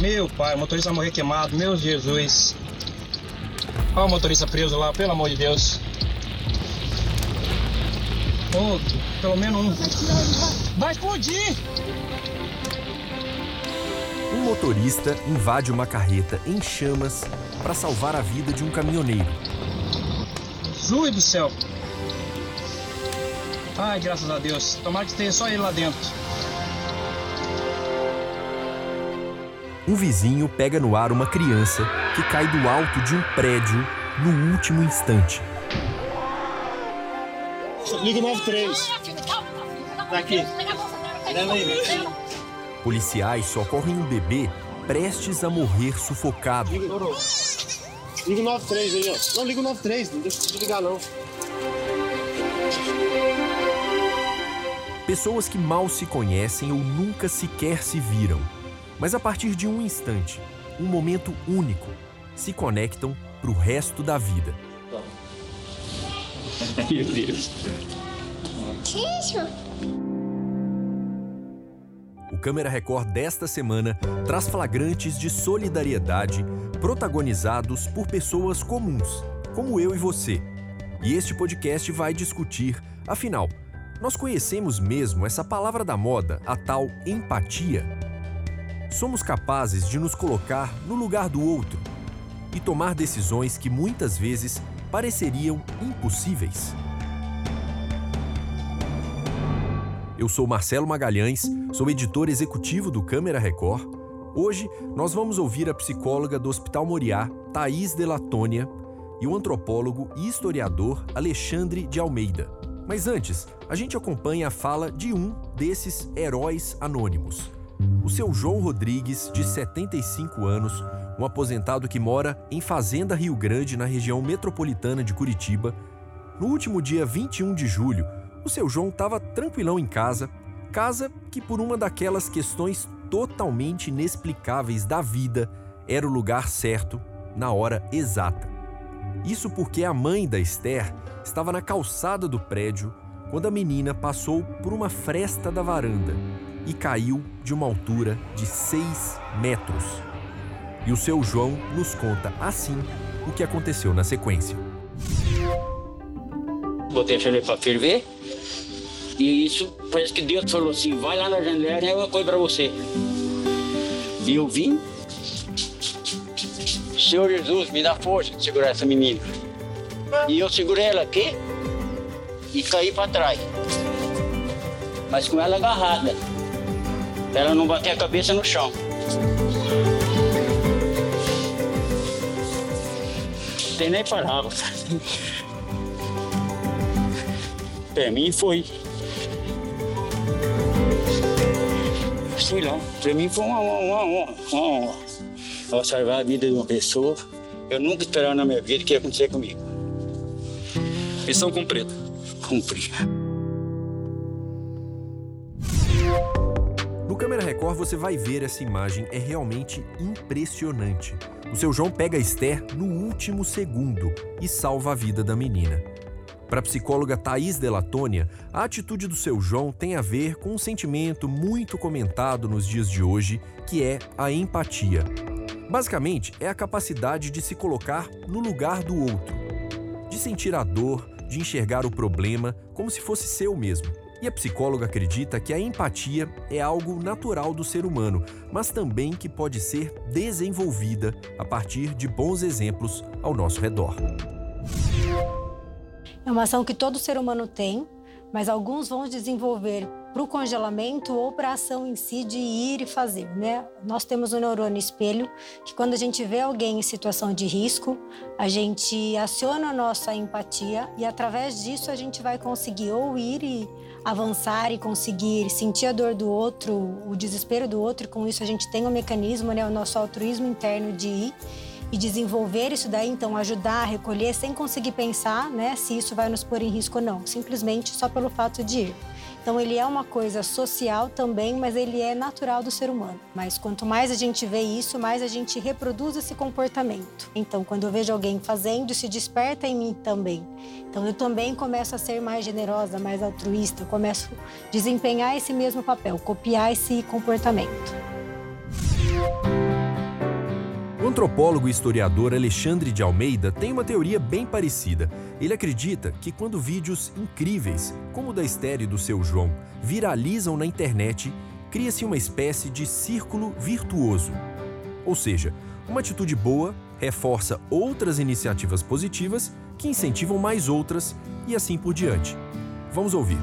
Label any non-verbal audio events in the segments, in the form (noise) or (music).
Meu pai, o motorista morreu queimado, meu Jesus. Olha o motorista preso lá, pelo amor de Deus. Outro, pelo menos um. Vai explodir! Um motorista invade uma carreta em chamas para salvar a vida de um caminhoneiro. Jesus do céu! Ai, graças a Deus. Tomara que esteja só ele lá dentro. Um vizinho pega no ar uma criança que cai do alto de um prédio no último instante. Liga 93. Tá aqui. Policiais socorrem um bebê prestes a morrer sufocado. Liga, liga o 93 aí, ó. Não, liga o 93, não deixa de ligar não. Pessoas que mal se conhecem ou nunca sequer se viram, mas a partir de um instante, um momento único, se conectam pro resto da vida. (laughs) Meu Deus. O Câmera Record desta semana traz flagrantes de solidariedade protagonizados por pessoas comuns, como eu e você. E este podcast vai discutir, afinal, nós conhecemos mesmo essa palavra da moda, a tal empatia? Somos capazes de nos colocar no lugar do outro e tomar decisões que muitas vezes pareceriam impossíveis? Eu sou Marcelo Magalhães, sou editor executivo do Câmera Record. Hoje nós vamos ouvir a psicóloga do Hospital Moriá, Thaís Delatônia, e o antropólogo e historiador Alexandre de Almeida. Mas antes, a gente acompanha a fala de um desses heróis anônimos. O seu João Rodrigues, de 75 anos, um aposentado que mora em Fazenda Rio Grande, na região metropolitana de Curitiba. No último dia 21 de julho, o seu João estava tranquilão em casa, casa que, por uma daquelas questões totalmente inexplicáveis da vida, era o lugar certo, na hora exata. Isso porque a mãe da Esther estava na calçada do prédio quando a menina passou por uma fresta da varanda e caiu de uma altura de 6 metros. E o seu João nos conta assim o que aconteceu na sequência. Botei a chaleira pra ferver. E isso parece que Deus falou assim: vai lá na janela e é uma coisa pra você. E eu vim. Senhor Jesus, me dá força de segurar essa menina. E eu segurei ela aqui e caí para trás. Mas com ela agarrada. Pra ela não bater a cabeça no chão. Não tem nem palavra. Pra mim foi. Sei lá, pra mim foi uma honra, uma honra. Ao salvar a vida de uma pessoa, eu nunca esperava na minha vida que ia acontecer comigo. Missão cumprida. Cumprir. Câmera Record você vai ver essa imagem, é realmente impressionante. O seu João pega Esther no último segundo e salva a vida da menina. Para a psicóloga Thaís Delatônia, a atitude do seu João tem a ver com um sentimento muito comentado nos dias de hoje, que é a empatia. Basicamente, é a capacidade de se colocar no lugar do outro, de sentir a dor, de enxergar o problema como se fosse seu mesmo. E a psicóloga acredita que a empatia é algo natural do ser humano, mas também que pode ser desenvolvida a partir de bons exemplos ao nosso redor. É uma ação que todo ser humano tem, mas alguns vão desenvolver para o congelamento ou para a ação em si de ir e fazer, né? Nós temos um neurônio espelho que quando a gente vê alguém em situação de risco, a gente aciona a nossa empatia e através disso a gente vai conseguir ou ir e avançar e conseguir sentir a dor do outro, o desespero do outro, e com isso a gente tem um mecanismo, né, o nosso altruísmo interno de ir e desenvolver isso daí, então ajudar recolher sem conseguir pensar, né, se isso vai nos pôr em risco ou não, simplesmente só pelo fato de ir. Então ele é uma coisa social também, mas ele é natural do ser humano. Mas quanto mais a gente vê isso, mais a gente reproduz esse comportamento. Então quando eu vejo alguém fazendo, se desperta em mim também. Então eu também começo a ser mais generosa, mais altruísta, começo a desempenhar esse mesmo papel, copiar esse comportamento. Antropólogo e historiador Alexandre de Almeida tem uma teoria bem parecida. Ele acredita que quando vídeos incríveis, como o da Esther e do seu João, viralizam na internet, cria-se uma espécie de círculo virtuoso. Ou seja, uma atitude boa reforça outras iniciativas positivas que incentivam mais outras e assim por diante. Vamos ouvir.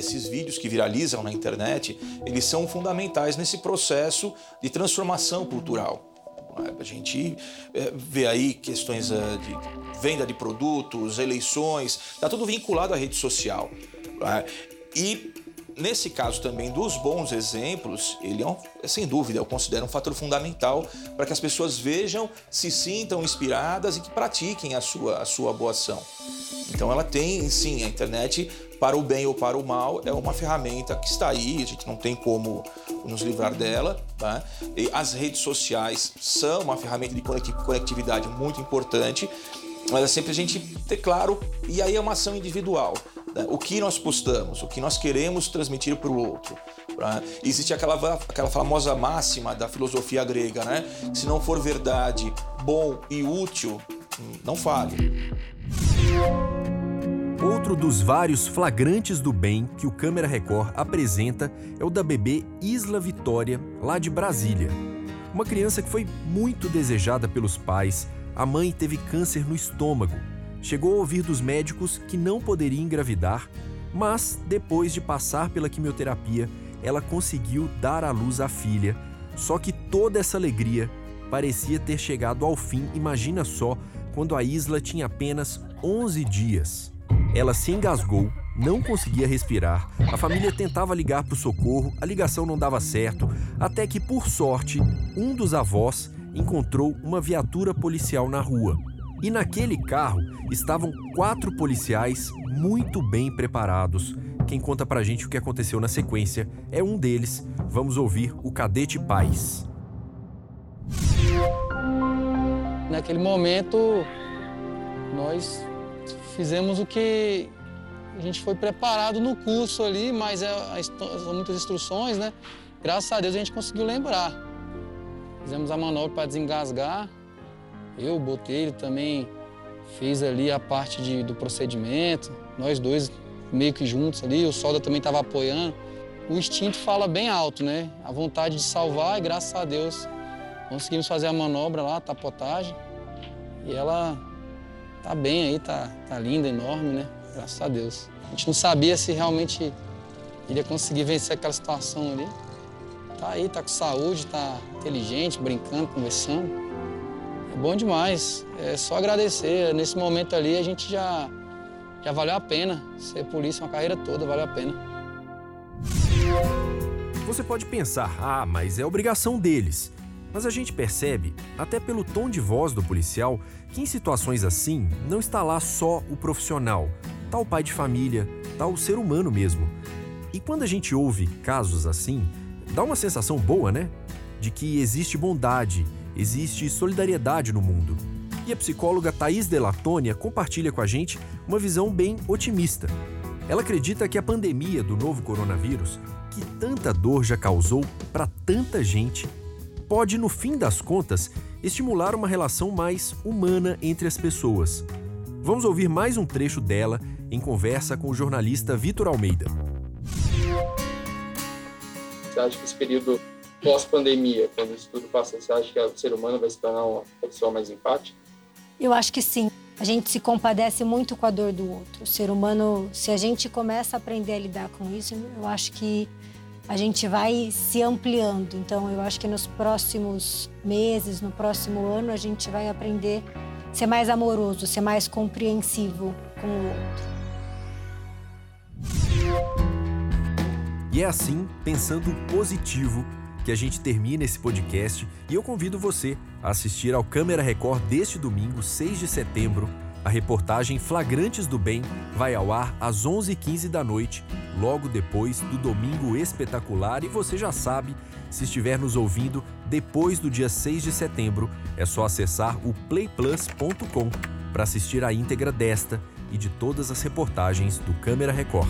Esses vídeos que viralizam na internet, eles são fundamentais nesse processo de transformação cultural. A gente eh, vê aí questões eh, de venda de produtos, eleições, está tudo vinculado à rede social. Né? E Nesse caso também dos bons exemplos, ele é, um, sem dúvida, eu considero um fator fundamental para que as pessoas vejam, se sintam inspiradas e que pratiquem a sua, a sua boa ação. Então ela tem, sim, a internet para o bem ou para o mal é uma ferramenta que está aí, a gente não tem como nos livrar dela. Né? as redes sociais são uma ferramenta de conectividade muito importante, mas é sempre a gente ter claro, e aí é uma ação individual. Né? O que nós postamos, o que nós queremos transmitir para o outro. Né? Existe aquela, aquela famosa máxima da filosofia grega, né? Se não for verdade, bom e útil, não fale. Outro dos vários flagrantes do bem que o Câmera Record apresenta é o da bebê Isla Vitória, lá de Brasília. Uma criança que foi muito desejada pelos pais, a mãe teve câncer no estômago Chegou a ouvir dos médicos que não poderia engravidar, mas depois de passar pela quimioterapia, ela conseguiu dar à luz a filha. Só que toda essa alegria parecia ter chegado ao fim, imagina só, quando a Isla tinha apenas 11 dias. Ela se engasgou, não conseguia respirar, a família tentava ligar para o socorro, a ligação não dava certo, até que, por sorte, um dos avós encontrou uma viatura policial na rua. E naquele carro estavam quatro policiais muito bem preparados. Quem conta pra gente o que aconteceu na sequência é um deles. Vamos ouvir o Cadete Paz. Naquele momento, nós fizemos o que a gente foi preparado no curso ali, mas é, são muitas instruções, né? Graças a Deus a gente conseguiu lembrar. Fizemos a manobra para desengasgar, eu, o Botelho, também fez ali a parte de, do procedimento. Nós dois meio que juntos ali, o Solda também estava apoiando. O instinto fala bem alto, né? A vontade de salvar e graças a Deus conseguimos fazer a manobra lá, a tapotagem. E ela tá bem aí, tá, tá linda, enorme, né? Graças a Deus. A gente não sabia se realmente iria conseguir vencer aquela situação ali. Tá aí, tá com saúde, tá inteligente, brincando, conversando. É bom demais. É só agradecer. Nesse momento ali a gente já, já valeu a pena. Ser polícia uma carreira toda valeu a pena. Você pode pensar, ah, mas é obrigação deles. Mas a gente percebe, até pelo tom de voz do policial, que em situações assim não está lá só o profissional, tá o pai de família, tá o ser humano mesmo. E quando a gente ouve casos assim, dá uma sensação boa, né? De que existe bondade, existe solidariedade no mundo. E a psicóloga Thais Delatônia compartilha com a gente uma visão bem otimista. Ela acredita que a pandemia do novo coronavírus, que tanta dor já causou para tanta gente, pode, no fim das contas, estimular uma relação mais humana entre as pessoas. Vamos ouvir mais um trecho dela em conversa com o jornalista Vitor Almeida. Você acha que esse período pós-pandemia, quando isso tudo passar, você acha que o ser humano vai se tornar uma pessoa mais empática? Eu acho que sim. A gente se compadece muito com a dor do outro. O ser humano, se a gente começa a aprender a lidar com isso, eu acho que a gente vai se ampliando. Então, eu acho que nos próximos meses, no próximo ano, a gente vai aprender a ser mais amoroso, ser mais compreensivo com o outro. E é assim, pensando positivo, que a gente termina esse podcast e eu convido você a assistir ao Câmera Record deste domingo, 6 de setembro. A reportagem Flagrantes do Bem vai ao ar às 11h15 da noite, logo depois do Domingo Espetacular. E você já sabe, se estiver nos ouvindo depois do dia 6 de setembro, é só acessar o playplus.com para assistir a íntegra desta e de todas as reportagens do Câmera Record.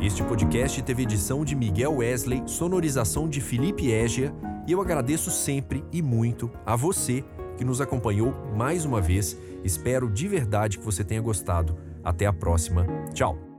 Este podcast teve edição de Miguel Wesley, sonorização de Felipe Égia e eu agradeço sempre e muito a você que nos acompanhou mais uma vez. Espero de verdade que você tenha gostado. Até a próxima. Tchau.